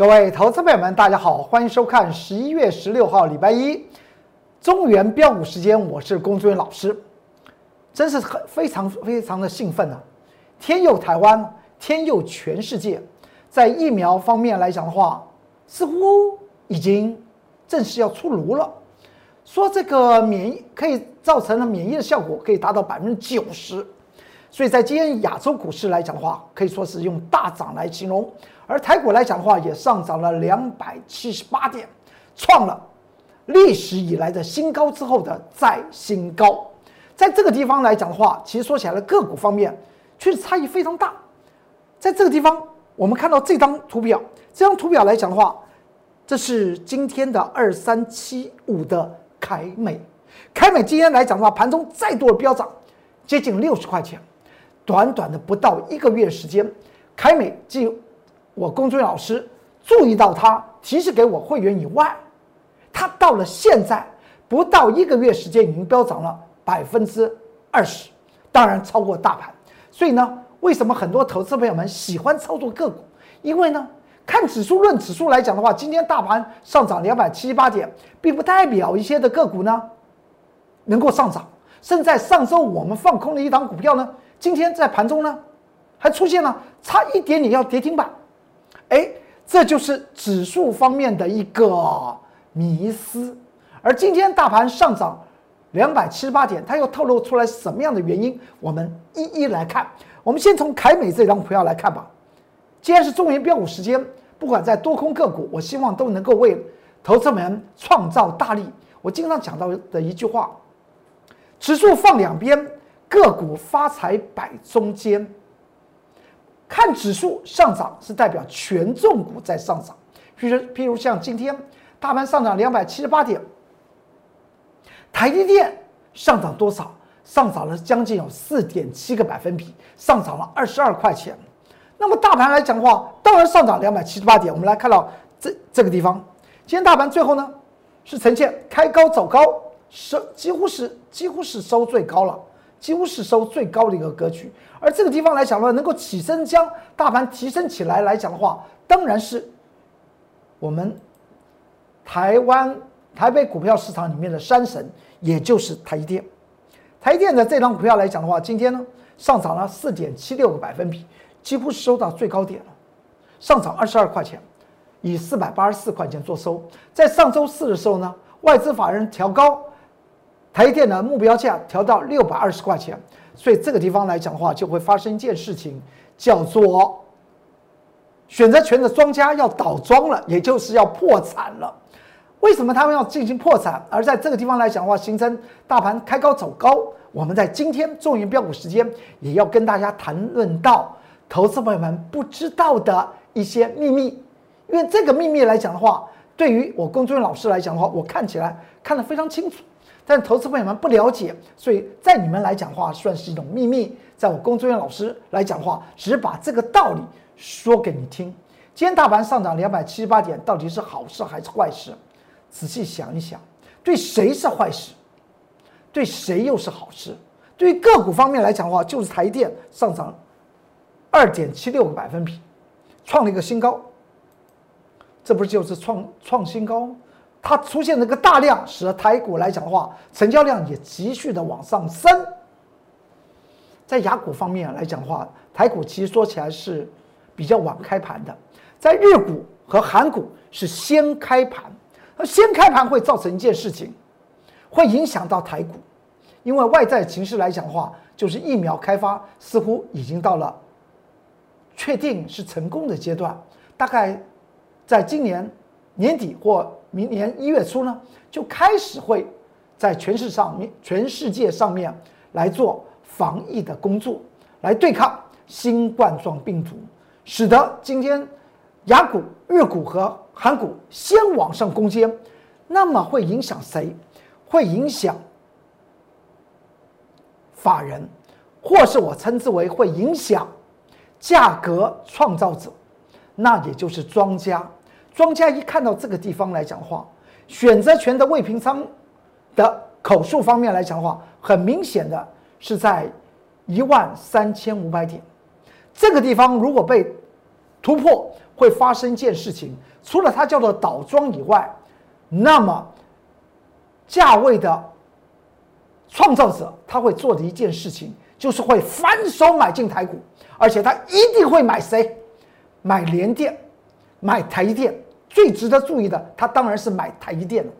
各位投资朋友们，大家好，欢迎收看十一月十六号礼拜一中原标股时间，我是龚志远老师，真是很非常非常的兴奋啊！天佑台湾，天佑全世界，在疫苗方面来讲的话，似乎已经正式要出炉了，说这个免疫可以造成的免疫的效果可以达到百分之九十，所以在今天亚洲股市来讲的话，可以说是用大涨来形容。而台股来讲的话，也上涨了两百七十八点，创了历史以来的新高之后的再新高。在这个地方来讲的话，其实说起来的个股方面确实差异非常大。在这个地方，我们看到这张图表，这张图表来讲的话，这是今天的二三七五的凯美，凯美今天来讲的话，盘中再度飙涨，接近六十块钱，短短的不到一个月时间，凯美继我龚俊老师注意到他提示给我会员以外，他到了现在不到一个月时间，已经飙涨了百分之二十，当然超过大盘。所以呢，为什么很多投资朋友们喜欢操作个股？因为呢，看指数论指数来讲的话，今天大盘上涨两百七十八点，并不代表一些的个股呢能够上涨。甚至在上周我们放空的一档股票呢，今天在盘中呢还出现了差一点点要跌停板。哎，这就是指数方面的一个迷思。而今天大盘上涨两百七十八点，它又透露出来什么样的原因？我们一一来看。我们先从凯美这张股票来看吧。既然是中原标股时间，不管在多空个股，我希望都能够为投资们创造大利。我经常讲到的一句话：指数放两边，个股发财摆中间。看指数上涨是代表权重股在上涨，譬如譬如像今天大盘上涨两百七十八点，台积电上涨多少？上涨了将近有四点七个百分比，上涨了二十二块钱。那么大盘来讲的话，当然上涨两百七十八点。我们来看到这这个地方，今天大盘最后呢是呈现开高走高，收几乎是几乎是收最高了。几乎是收最高的一个格局，而这个地方来讲的话，能够起身将大盘提升起来来讲的话，当然是我们台湾台北股票市场里面的山神，也就是台积电。台积电的这张股票来讲的话，今天呢上涨了四点七六个百分比，几乎是收到最高点了，上涨二十二块钱，以四百八十四块钱做收。在上周四的时候呢，外资法人调高。台电的目标价调到六百二十块钱，所以这个地方来讲的话，就会发生一件事情，叫做选择权的庄家要倒庄了，也就是要破产了。为什么他们要进行破产？而在这个地方来讲的话，形成大盘开高走高。我们在今天中原标股时间也要跟大家谈论到投资朋友们不知道的一些秘密，因为这个秘密来讲的话，对于我龚俊老师来讲的话，我看起来看得非常清楚。但投资朋友们不了解，所以在你们来讲话算是一种秘密。在我工作人员老师来讲话，只把这个道理说给你听。今天大盘上涨两百七十八点，到底是好事还是坏事？仔细想一想，对谁是坏事？对谁又是好事？对于个股方面来讲的话，就是台电上涨二点七六个百分比，创了一个新高。这不是就是创创新高？它出现了个大量，使得台股来讲的话，成交量也急剧的往上升。在雅股方面来讲的话，台股其实说起来是比较晚开盘的，在日股和韩股是先开盘，而先开盘会造成一件事情，会影响到台股，因为外在形势来讲的话，就是疫苗开发似乎已经到了确定是成功的阶段，大概在今年年底或。明年一月初呢，就开始会在全市上面、全世界上面来做防疫的工作，来对抗新冠状病毒，使得今天雅股、日股和韩股先往上攻坚，那么会影响谁？会影响法人，或是我称之为会影响价格创造者，那也就是庄家。庄家一看到这个地方来讲话，选择权的未平仓的口数方面来讲话，很明显的是在一万三千五百点这个地方，如果被突破会发生一件事情，除了它叫做倒庄以外，那么价位的创造者他会做的一件事情，就是会反手买进台股，而且他一定会买谁？买联电，买台积电。最值得注意的，他当然是买台积电了。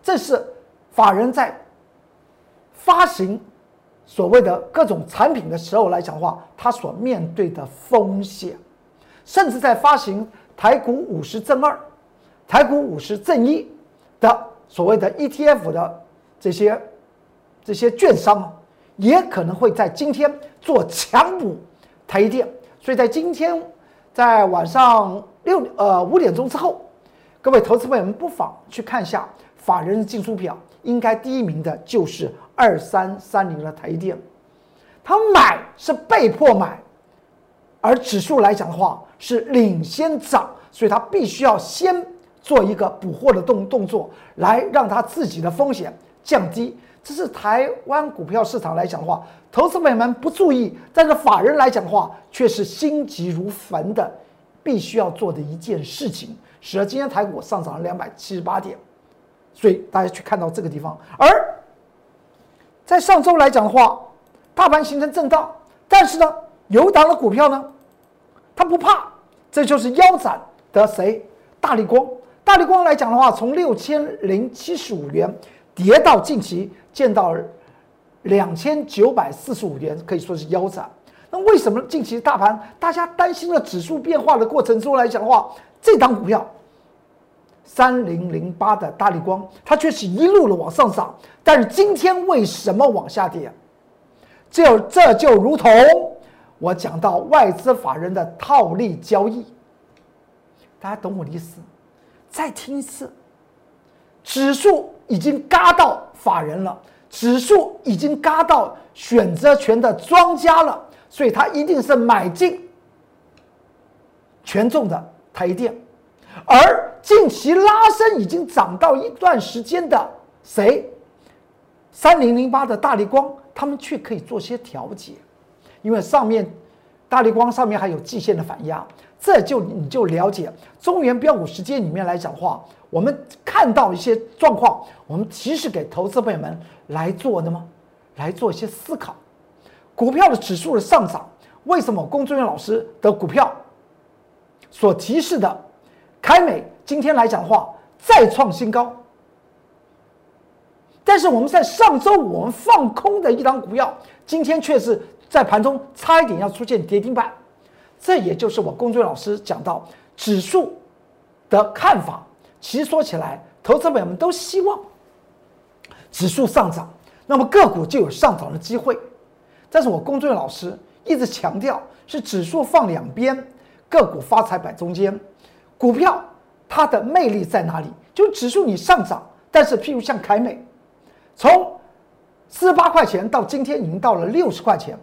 这是法人在发行所谓的各种产品的时候来讲的话，他所面对的风险，甚至在发行台股五十正二、台股五十正一的所谓的 ETF 的这些这些券商啊，也可能会在今天做强补台积电。所以在今天在晚上六呃五点钟之后。各位投资朋友们，不妨去看一下法人进出表，应该第一名的就是二三三零的台电，他买是被迫买，而指数来讲的话是领先涨，所以他必须要先做一个补货的动动作，来让他自己的风险降低。这是台湾股票市场来讲的话，投资朋友们不注意，但是法人来讲的话却是心急如焚的，必须要做的一件事情。使得今天台股上涨了两百七十八点，所以大家去看到这个地方。而在上周来讲的话，大盘形成震荡，但是呢，有档的股票呢，它不怕，这就是腰斩的谁？大力光。大力光来讲的话，从六千零七十五元跌到近期见到两千九百四十五元，可以说是腰斩。那为什么近期大盘大家担心了指数变化的过程中来讲的话？这档股票，三零零八的大力光，它却是一路的往上涨，但是今天为什么往下跌？就这就如同我讲到外资法人的套利交易，大家懂我的意思？再听一次，指数已经嘎到法人了，指数已经嘎到选择权的庄家了，所以他一定是买进权重的。它一定，而近期拉升已经涨到一段时间的谁？三零零八的大力光，他们却可以做些调节，因为上面大力光上面还有季线的反压，这就你就了解中原标股时间里面来讲的话，我们看到一些状况，我们提示给投资朋友们来做的吗？来做一些思考。股票的指数的上涨，为什么龚忠元老师的股票？所提示的，凯美今天来讲的话再创新高，但是我们在上周五我们放空的一张股票，今天却是在盘中差一点要出现跌停板，这也就是我工作老师讲到指数的看法。其实说起来，投资者们都希望指数上涨，那么个股就有上涨的机会。但是我工作老师一直强调是指数放两边。个股发财摆中间，股票它的魅力在哪里？就指数你上涨，但是譬如像凯美，从四十八块钱到今天已经到了六十块钱，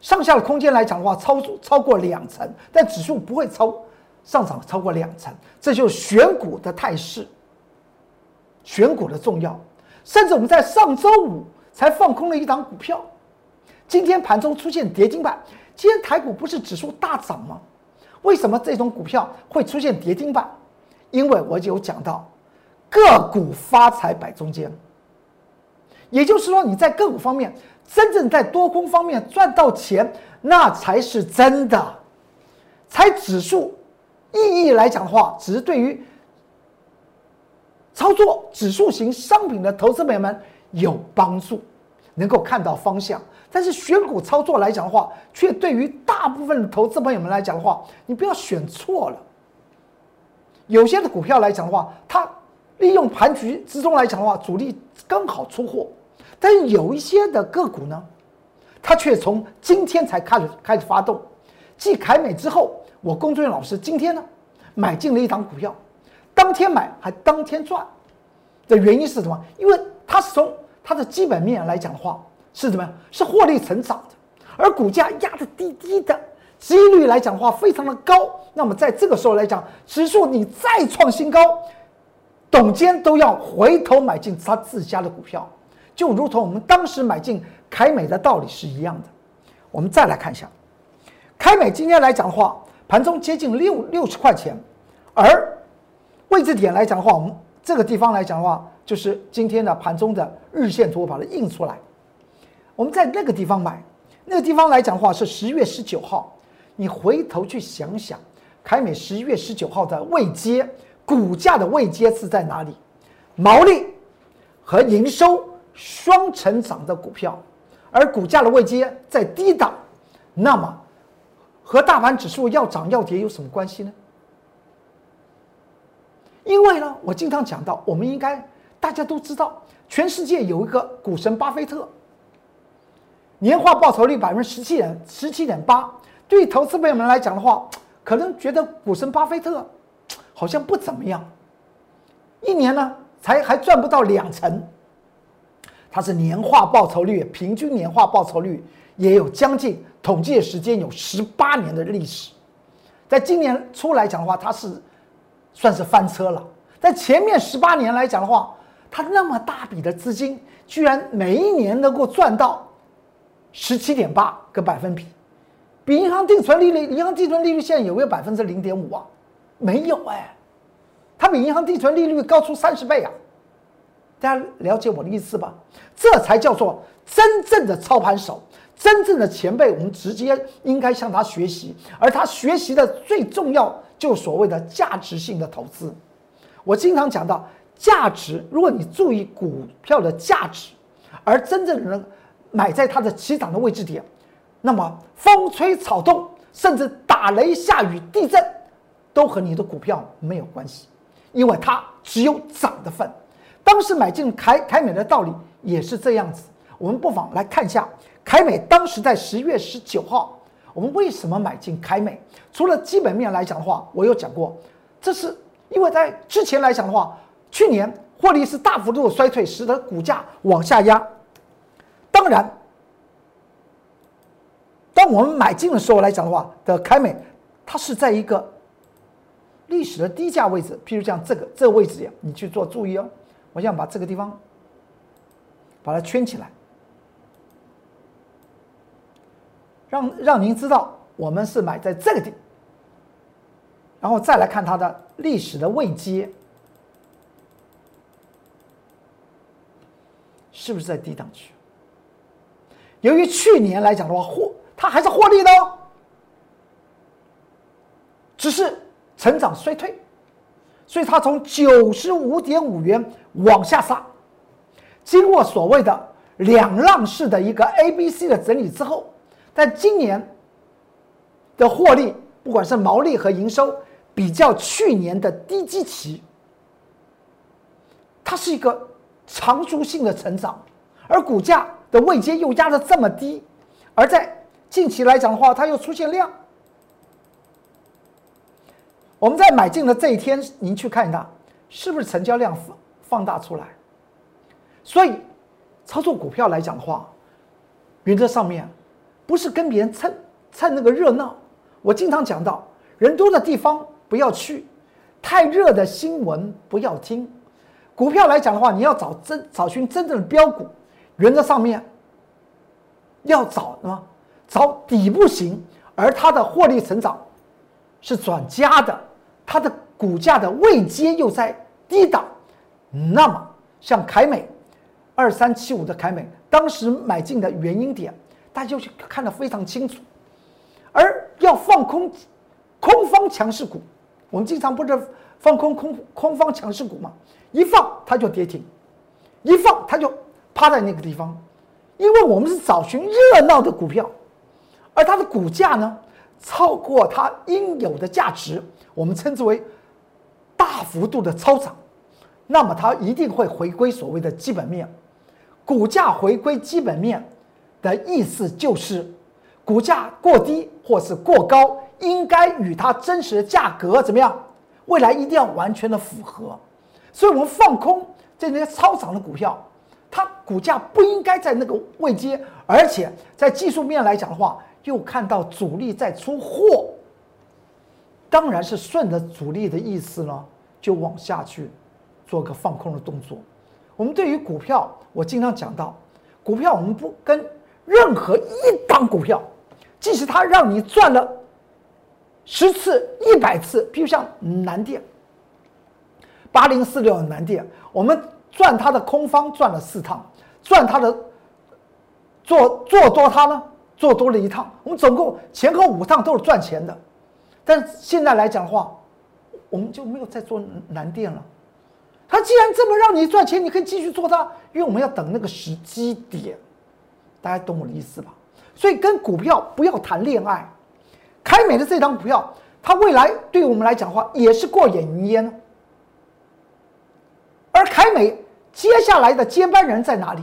上下的空间来讲的话，超超过两成，但指数不会超上涨超过两成，这就是选股的态势，选股的重要。甚至我们在上周五才放空了一档股票，今天盘中出现跌停板，今天台股不是指数大涨吗？为什么这种股票会出现跌停板？因为我有讲到，个股发财摆中间，也就是说你在个股方面真正在多空方面赚到钱，那才是真的。才指数意义来讲的话，只是对于操作指数型商品的投资朋友们有帮助，能够看到方向。但是选股操作来讲的话，却对于大部分投资朋友们来讲的话，你不要选错了。有些的股票来讲的话，它利用盘局之中来讲的话，主力刚好出货；但是有一些的个股呢，它却从今天才开始开始发动。继凯美之后，我龚俊老师今天呢买进了一档股票，当天买还当天赚的原因是什么？因为它是从它的基本面来讲的话。是怎么样？是获利成长的，而股价压的低低的，几率来讲的话非常的高。那么在这个时候来讲，指数你再创新高，董监都要回头买进他自家的股票，就如同我们当时买进凯美的道理是一样的。我们再来看一下，凯美今天来讲的话，盘中接近六六十块钱，而位置点来讲的话，我们这个地方来讲的话，就是今天的盘中的日线图把它印出来。我们在那个地方买，那个地方来讲的话是十月十九号。你回头去想想，凯美十一月十九号的位阶，股价的位阶是在哪里？毛利和营收双成长的股票，而股价的位阶在低档，那么和大盘指数要涨要跌有什么关系呢？因为呢，我经常讲到，我们应该大家都知道，全世界有一个股神巴菲特，年化报酬率百分之十七点十七点八。对投资朋友们来讲的话，可能觉得股神巴菲特好像不怎么样，一年呢才还赚不到两成。他是年化报酬率，平均年化报酬率也有将近统计的时间有十八年的历史，在今年初来讲的话，他是算是翻车了。在前面十八年来讲的话，他那么大笔的资金，居然每一年能够赚到十七点八个百分比。比银行定存利率，银行定存利率现在有没有百分之零点五啊？没有哎，它比银行定存利率高出三十倍啊！大家了解我的意思吧？这才叫做真正的操盘手，真正的前辈，我们直接应该向他学习。而他学习的最重要，就所谓的价值性的投资。我经常讲到价值，如果你注意股票的价值，而真正的能买在它的起涨的位置点。那么风吹草动，甚至打雷下雨、地震，都和你的股票没有关系，因为它只有涨的份。当时买进凯凯美的道理也是这样子。我们不妨来看一下凯美当时在十月十九号，我们为什么买进凯美？除了基本面来讲的话，我有讲过，这是因为在之前来讲的话，去年获利是大幅度的衰退，使得股价往下压。当然。当我们买进的时候来讲的话，的凯美，它是在一个历史的低价位置，譬如像这个这个位置呀，你去做注意哦。我想把这个地方把它圈起来，让让您知道我们是买在这个地，然后再来看它的历史的位阶，是不是在低档区？由于去年来讲的话，获它还是获利的哦，只是成长衰退，所以它从九十五点五元往下杀，经过所谓的两浪式的一个 A、B、C 的整理之后，在今年的获利，不管是毛利和营收，比较去年的低基期，它是一个长足性的成长，而股价的位阶又压得这么低，而在。近期来讲的话，它又出现量。我们在买进的这一天，您去看它，是不是成交量放放大出来？所以，操作股票来讲的话，原则上面不是跟别人蹭蹭那个热闹。我经常讲到，人多的地方不要去，太热的新闻不要听。股票来讲的话，你要找真找寻真正的标股，原则上面要找什么？找底部型，而它的获利成长是转加的，它的股价的位阶又在低档，那么像凯美二三七五的凯美，当时买进的原因点，大家就看得非常清楚。而要放空空方强势股，我们经常不是放空空空方强势股吗？一放它就跌停，一放它就趴在那个地方，因为我们是找寻热闹的股票。而它的股价呢，超过它应有的价值，我们称之为大幅度的超涨，那么它一定会回归所谓的基本面。股价回归基本面的意思就是，股价过低或是过高，应该与它真实的价格怎么样？未来一定要完全的符合。所以，我们放空这些超涨的股票，它股价不应该在那个位阶，而且在技术面来讲的话。又看到主力在出货，当然是顺着主力的意思呢，就往下去做个放空的动作。我们对于股票，我经常讲到，股票我们不跟任何一档股票，即使它让你赚了十次、一百次，比如像南电八零四六的南电，我们赚它的空方赚了四趟，赚它的做做多它呢，做多了一趟，我们总共前后五趟都是赚钱的。但现在来讲的话，我们就没有再做南电了。它既然这么让你赚钱，你可以继续做它，因为我们要等那个时机点。大家懂我的意思吧？所以跟股票不要谈恋爱。开美的这张股票，它未来对我们来讲的话，也是过眼云烟。而凯美接下来的接班人在哪里？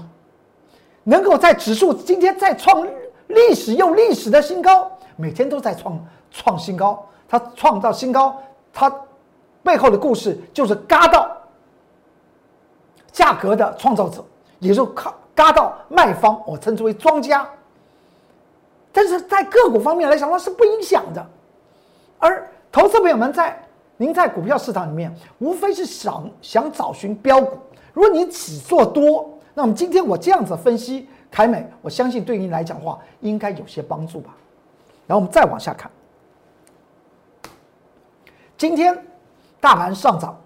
能够在指数今天再创历史又历史的新高，每天都在创创新高。它创造新高，它背后的故事就是嘎到价格的创造者，也就靠嘎到卖方，我称之为庄家。但是在个股方面来讲，那是不影响的。而投资朋友们在您在股票市场里面，无非是想想找寻标股。如果你只做多，那么今天我这样子分析凯美，我相信对您来讲的话，应该有些帮助吧。然后我们再往下看。今天大盘上涨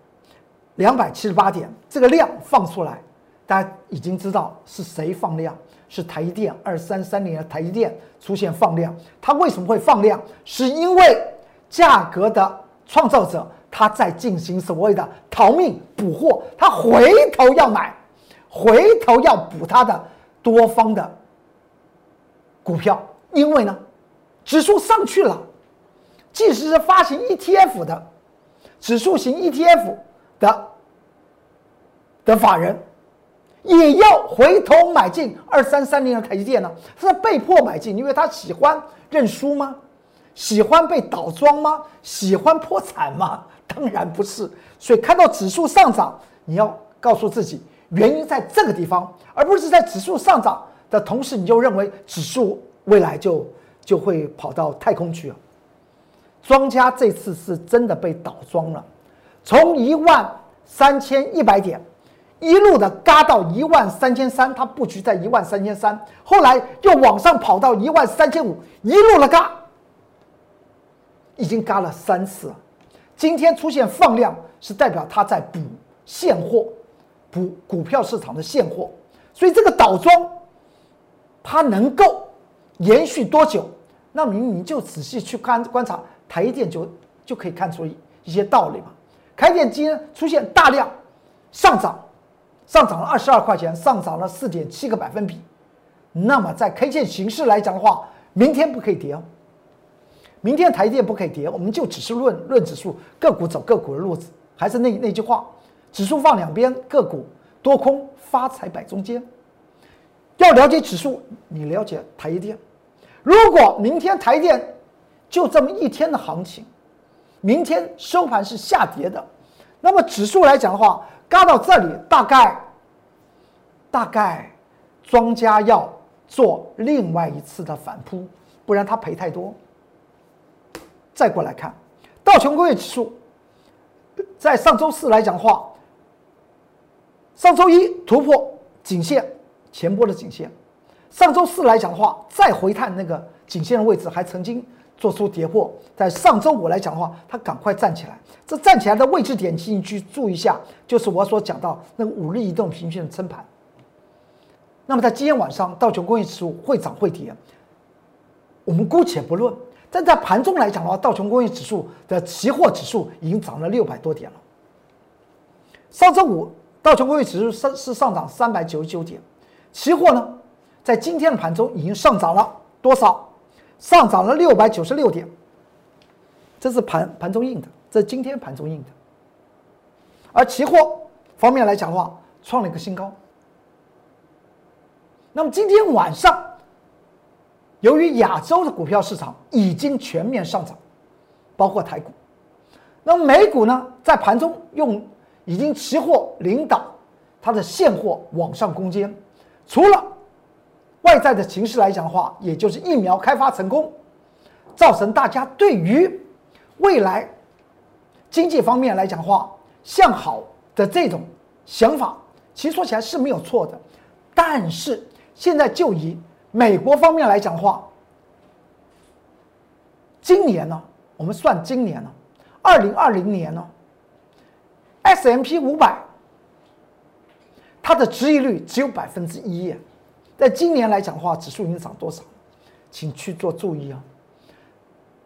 两百七十八点，这个量放出来，大家已经知道是谁放量，是台积电二三三零的台积电出现放量。它为什么会放量？是因为价格的创造者他在进行所谓的逃命补货，他回头要买，回头要补他的多方的股票，因为呢，指数上去了。即使是发行 ETF 的指数型 ETF 的的法人，也要回头买进二三三零的台积电呢？是被迫买进，因为他喜欢认输吗？喜欢被倒庄吗？喜欢破产吗？当然不是。所以看到指数上涨，你要告诉自己，原因在这个地方，而不是在指数上涨的同时，你就认为指数未来就就会跑到太空去了。庄家这次是真的被倒庄了，从一万三千一百点一路的嘎到一万三千三，它布局在一万三千三，后来又往上跑到一万三千五，一路的嘎，已经嘎了三次了。今天出现放量，是代表它在补现货，补股票市场的现货，所以这个倒庄，它能够延续多久？那你你就仔细去看观察。台电就就可以看出一些道理嘛。台电今天出现大量上涨，上涨了二十二块钱，上涨了四点七个百分比。那么在 K 线形式来讲的话，明天不可以跌哦。明天台电不可以跌，我们就只是论论指数，个股走个股的路子。还是那那句话，指数放两边，个股多空发财摆中间。要了解指数，你了解台电。如果明天台电，就这么一天的行情，明天收盘是下跌的，那么指数来讲的话，嘎到这里大概，大概庄家要做另外一次的反扑，不然他赔太多。再过来看道琼工业指数，在上周四来讲的话，上周一突破颈线前波的颈线，上周四来讲的话，再回探那个颈线的位置，还曾经。做出跌破，在上周五来讲的话，它赶快站起来。这站起来的位置点，请你去注意一下，就是我所讲到那个五日移动平均的撑盘。那么在今天晚上，道琼工业指数会涨会跌，我们姑且不论。但在盘中来讲的话，道琼工业指数的期货指数已经涨了六百多点了。上周五道琼工业指数上是上涨三百九十九点，期货呢，在今天的盘中已经上涨了多少？上涨了六百九十六点，这是盘盘中印的，这是今天盘中印的。而期货方面来讲的话，创了一个新高。那么今天晚上，由于亚洲的股票市场已经全面上涨，包括台股，那么美股呢，在盘中用已经期货领导它的现货往上攻坚，除了。外在的形势来讲的话，也就是疫苗开发成功，造成大家对于未来经济方面来讲的话向好的这种想法，其实说起来是没有错的。但是现在就以美国方面来讲的话，今年呢我们算今年呢，二零二零年呢，S M P 五百，它的值益率只有百分之一，在今年来讲的话，指数已经涨多少？请去做注意啊！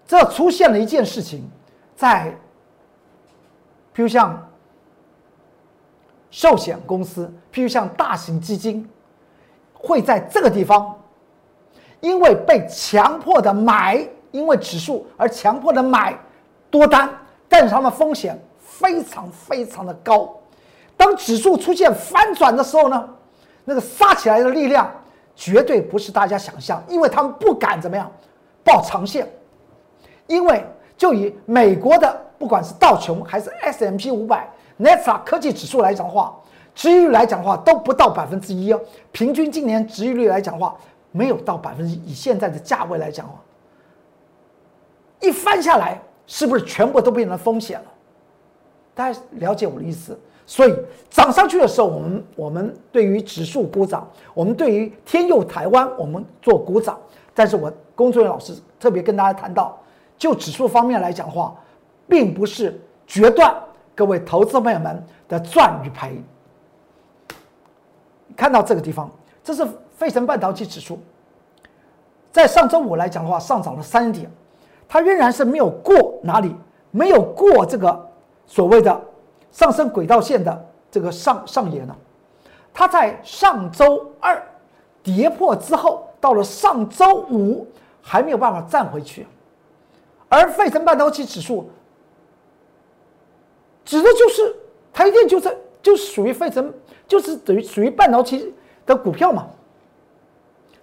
这出现了一件事情，在，譬如像寿险公司，譬如像大型基金，会在这个地方，因为被强迫的买，因为指数而强迫的买多单，但是他们风险非常非常的高。当指数出现反转的时候呢，那个杀起来的力量绝对不是大家想象，因为他们不敢怎么样报长线，因为就以美国的不管是道琼还是 S M P 五百。n e s a 科技指数来讲话，值率来讲话都不到百分之一哦。平均今年值率来讲话，没有到百分之。以现在的价位来讲话，一翻下来，是不是全部都变成风险了？大家了解我的意思？所以涨上去的时候，我们我们对于指数鼓掌，我们对于天佑台湾我们做鼓掌。但是我工作人员老师特别跟大家谈到，就指数方面来讲的话，并不是决断。各位投资朋友们的赚与赔，看到这个地方，这是费城半导体指数，在上周五来讲的话，上涨了三点，它仍然是没有过哪里，没有过这个所谓的上升轨道线的这个上上沿呢。它在上周二跌破之后，到了上周五还没有办法站回去，而费城半导体指数。指的就是台电，就是就是属于费城，就是等于属于半导体的股票嘛。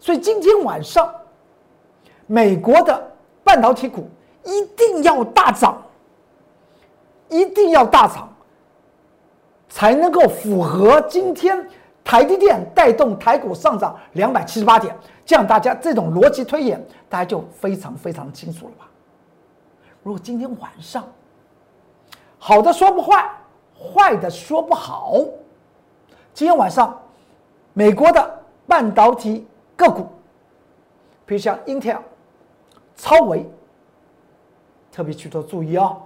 所以今天晚上，美国的半导体股一定要大涨，一定要大涨，才能够符合今天台积电带动台股上涨两百七十八点。这样大家这种逻辑推演，大家就非常非常清楚了吧？如果今天晚上，好的说不坏，坏的说不好。今天晚上，美国的半导体个股，比如像 Intel、超维，特别去做注意哦，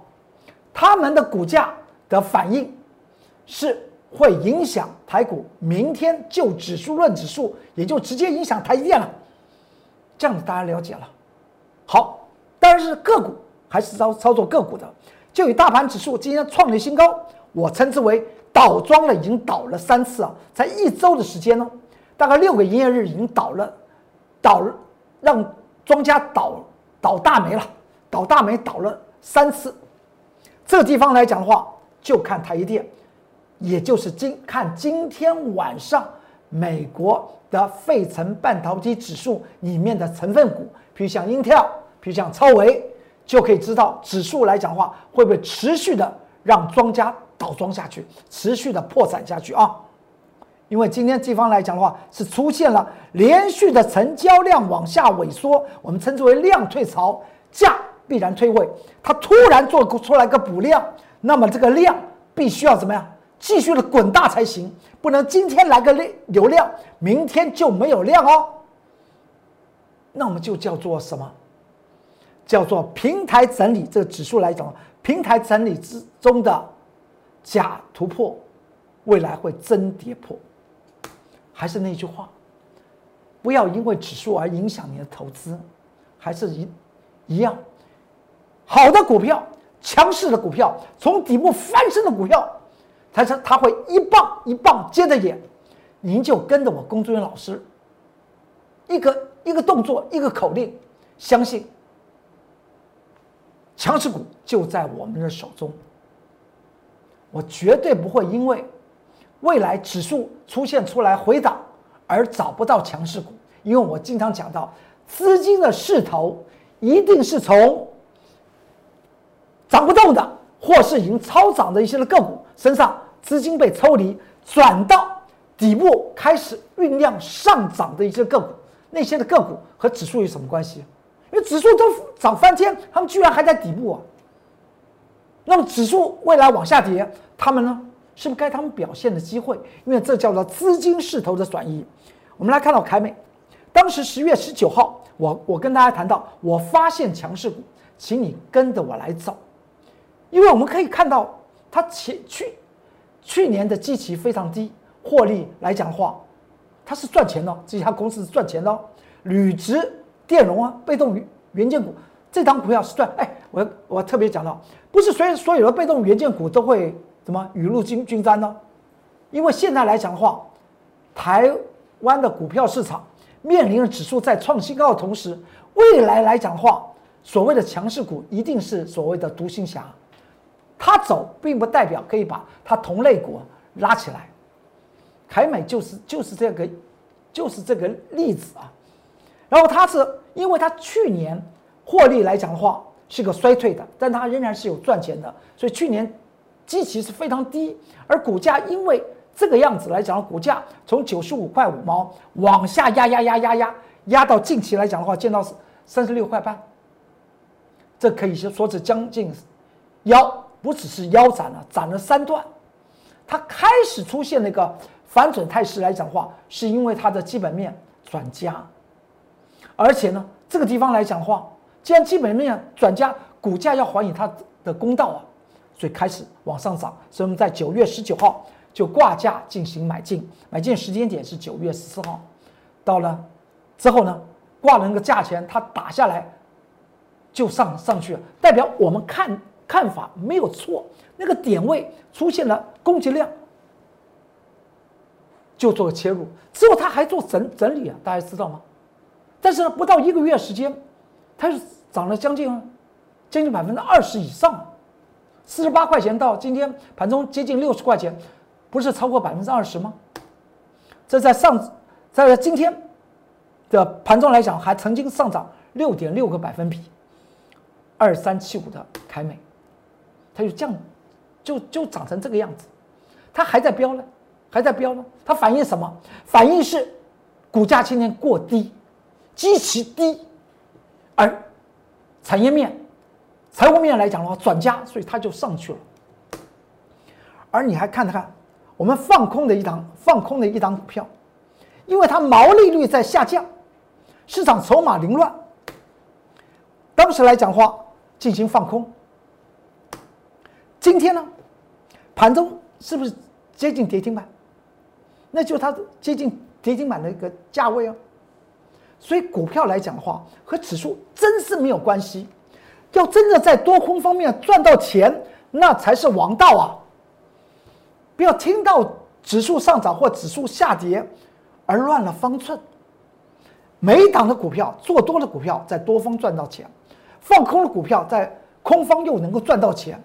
他们的股价的反应是会影响台股明天就指数论指数，也就直接影响台积电了。这样子大家了解了。好，但是个股还是操操作个股的。就以大盘指数今天创立新高，我称之为倒庄了，已经倒了三次啊，才一周的时间呢，大概六个营业日已经倒了，倒让庄家倒倒大霉了，倒大霉倒了三次。这个地方来讲的话，就看台积电，也就是今看今天晚上美国的费城半导体指数里面的成分股，比如像 Intel，比如像超维。就可以知道指数来讲的话，会不会持续的让庄家倒庄下去，持续的破产下去啊？因为今天地方来讲的话，是出现了连续的成交量往下萎缩，我们称之为量退潮，价必然退位。它突然做出来个补量，那么这个量必须要怎么样？继续的滚大才行，不能今天来个流流量，明天就没有量哦。那我们就叫做什么？叫做平台整理，这个指数来讲，平台整理之中的假突破，未来会真跌破。还是那句话，不要因为指数而影响你的投资，还是一一样，好的股票、强势的股票、从底部翻身的股票，它是它会一棒一棒接着演，您就跟着我工作人员老师，一个一个动作，一个口令，相信。强势股就在我们的手中，我绝对不会因为未来指数出现出来回档而找不到强势股，因为我经常讲到，资金的势头一定是从涨不动的或是已经超涨的一些的个股身上，资金被抽离，转到底部开始酝酿上涨的一些个股，那些的个股和指数有什么关系？因为指数都涨翻天，他们居然还在底部啊！那么指数未来往下跌，他们呢，是不是该他们表现的机会？因为这叫做资金势头的转移。我们来看到凯美，当时十月十九号，我我跟大家谈到，我发现强势股，请你跟着我来走，因为我们可以看到，它前去去年的基期非常低，获利来讲的话，它是赚钱的，这家公司是赚钱的。铝直电容啊，被动元元件股，这档股票是赚。哎，我我特别讲到，不是所有所有的被动元件股都会怎么雨露均均沾呢？因为现在来讲的话，台湾的股票市场面临着指数在创新高的同时，未来来讲的话，所谓的强势股一定是所谓的独行侠，它走并不代表可以把它同类股拉起来。凯美就是就是这个，就是这个例子啊。然后它是因为它去年获利来讲的话是个衰退的，但它仍然是有赚钱的，所以去年基期是非常低，而股价因为这个样子来讲，股价从九十五块五毛往下压压压压压压到近期来讲的话，见到三十六块半，这可以说说是将近腰，不只是腰斩了，斩了三段，它开始出现那个反转态势来讲的话，是因为它的基本面转佳。而且呢，这个地方来讲的话，既然基本面转加，股价要还以它的公道啊，所以开始往上涨。所以我们在九月十九号就挂价进行买进，买进时间点是九月十四号。到了之后呢，挂了那个价钱，它打下来就上上去了，代表我们看看法没有错。那个点位出现了供给量，就做个切入。之后它还做整整理啊，大家知道吗？但是呢，不到一个月时间，它是涨了将近将近百分之二十以上，四十八块钱到今天盘中接近六十块钱，不是超过百分之二十吗？这在上在今天的盘中来讲，还曾经上涨六点六个百分比，二三七五的凯美，它就降，就就涨成这个样子，它还在飙呢，还在飙呢，它反映什么？反映是股价今天过低。极其低，而产业面、财务面来讲的话转加，所以它就上去了。而你还看看我们放空的一档放空的一档股票，因为它毛利率在下降，市场筹码凌乱，当时来讲话进行放空。今天呢，盘中是不是接近跌停板？那就它接近跌停板的一个价位哦。所以股票来讲的话，和指数真是没有关系。要真的在多空方面赚到钱，那才是王道啊！不要听到指数上涨或指数下跌而乱了方寸。每一档的股票做多的股票在多方赚到钱，放空的股票在空方又能够赚到钱，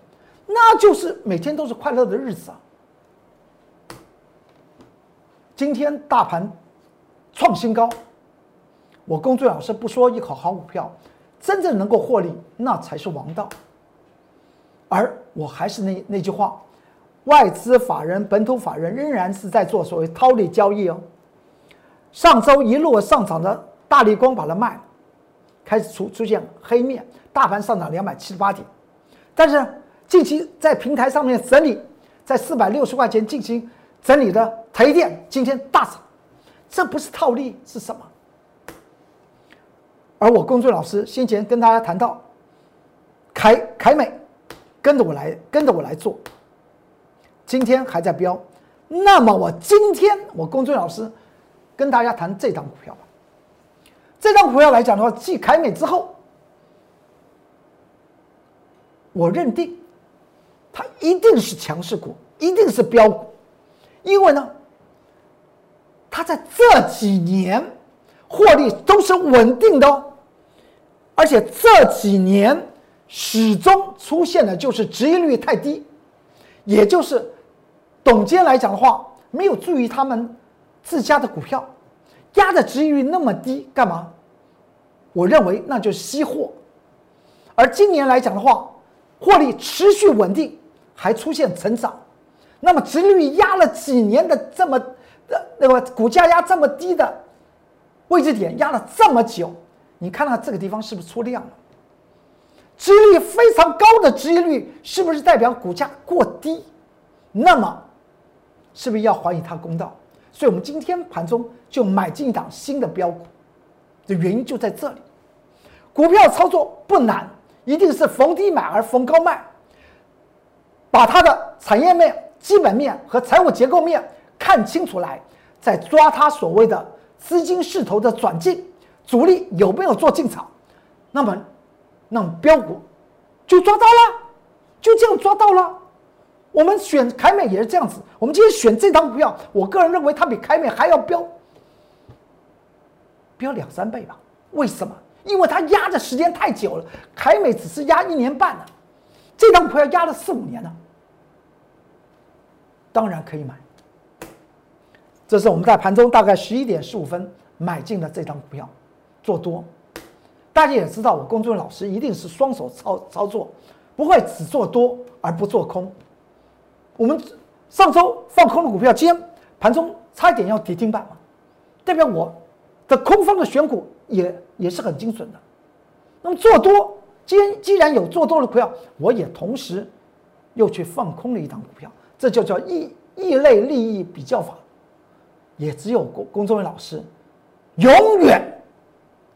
那就是每天都是快乐的日子啊！今天大盘创新高。我公孙老师不说一口好股票，真正能够获利，那才是王道。而我还是那那句话，外资法人、本土法人仍然是在做所谓套利交易哦。上周一路上涨的大力光把它卖了，开始出出现黑面，大盘上涨两百七十八点。但是近期在平台上面整理，在四百六十块钱进行整理的台电今天大涨，这不是套利是什么？而我公孙老师先前跟大家谈到，凯凯美，跟着我来，跟着我来做。今天还在飙，那么我今天我公孙老师跟大家谈这张股票吧。这张股票来讲的话，继凯美之后，我认定它一定是强势股，一定是标股，因为呢，它在这几年获利都是稳定的哦。而且这几年始终出现的就是值盈率太低，也就是董监来讲的话，没有注意他们自家的股票压的值盈率那么低干嘛？我认为那就是吸货。而今年来讲的话，获利持续稳定，还出现成长，那么值率压了几年的这么的那个股价压这么低的位置点压了这么久。你看到这个地方是不是出量了？值率非常高的值率，是不是代表股价过低？那么，是不是要还以它公道？所以我们今天盘中就买进一档新的标股，的原因就在这里。股票操作不难，一定是逢低买而逢高卖，把它的产业面、基本面和财务结构面看清楚来，再抓它所谓的资金势头的转进，主力有没有做进场，那么，那么标股就抓到了，就这样抓到了。我们选凯美也是这样子，我们今天选这张股票，我个人认为它比凯美还要标，标两三倍吧？为什么？因为它压的时间太久了，凯美只是压一年半了，这张股票压了四五年了，当然可以买。这是我们在盘中大概十一点十五分买进的这张股票，做多。大家也知道，我工作人员老师一定是双手操操作，不会只做多而不做空。我们上周放空的股票，今天盘中差一点要跌停板嘛，代表我的空方的选股也也是很精准的。那么做多，既然既然有做多的股票，我也同时又去放空了一档股票，这就叫异异类利益比较法。也只有工工作人员老师，永远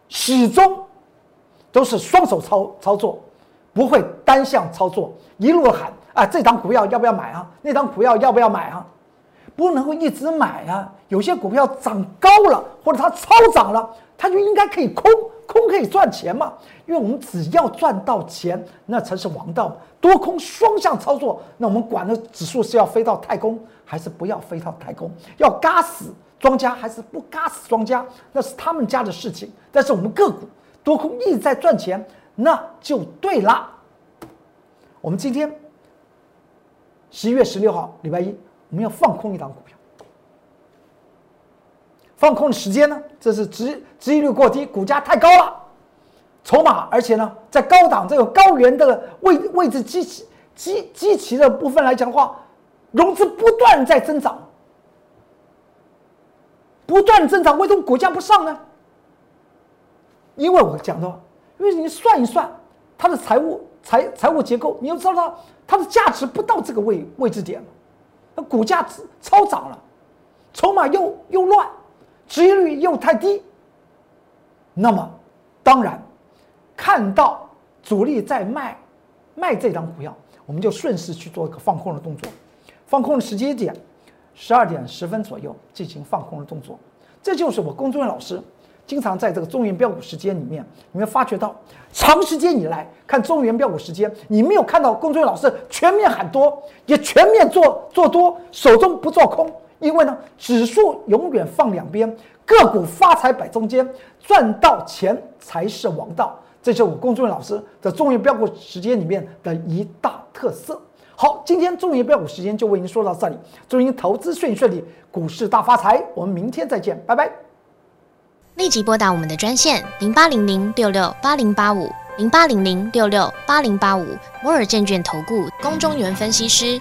始终都是双手操操作，不会单向操作，一路喊啊，这张股票要不要买啊？那张股票要不要买啊？不能够一直买啊！有些股票涨高了，或者它超涨了，它就应该可以空空可以赚钱嘛？因为我们只要赚到钱，那才是王道。多空双向操作，那我们管的指数是要飞到太空，还是不要飞到太空？要嘎死庄家，还是不嘎死庄家？那是他们家的事情。但是我们个股多空一直在赚钱，那就对了。我们今天十一月十六号，礼拜一，我们要放空一档股票。放空的时间呢？这是值值利率过低，股价太高了。筹码，而且呢，在高档这个高原的位位置积起积积齐的部分来讲的话，融资不断在增长，不断增长，为什么股价不上呢？因为我讲的，因为你算一算它的财务财财务结构，你要知道它的价值不到这个位位置点，那股价超涨了，筹码又又乱，收益率又太低，那么当然。看到主力在卖卖这张股票，我们就顺势去做一个放空的动作。放空的时间点，十二点十分左右进行放空的动作。这就是我龚忠元老师经常在这个中原标股时间里面，你们发觉到长时间以来看中原标股时间，你没有看到龚忠老师全面喊多，也全面做做多，手中不做空。因为呢，指数永远放两边，个股发财摆中间，赚到钱才是王道。这是我龚俊老师在中原标股时间里面的一大特色。好，今天中原标股时间就为您说到这里，祝您投资顺顺利，股市大发财。我们明天再见，拜拜。立即拨打我们的专线零八零零六六八零八五零八零零六六八零八五摩尔证券投顾龚中原分析师。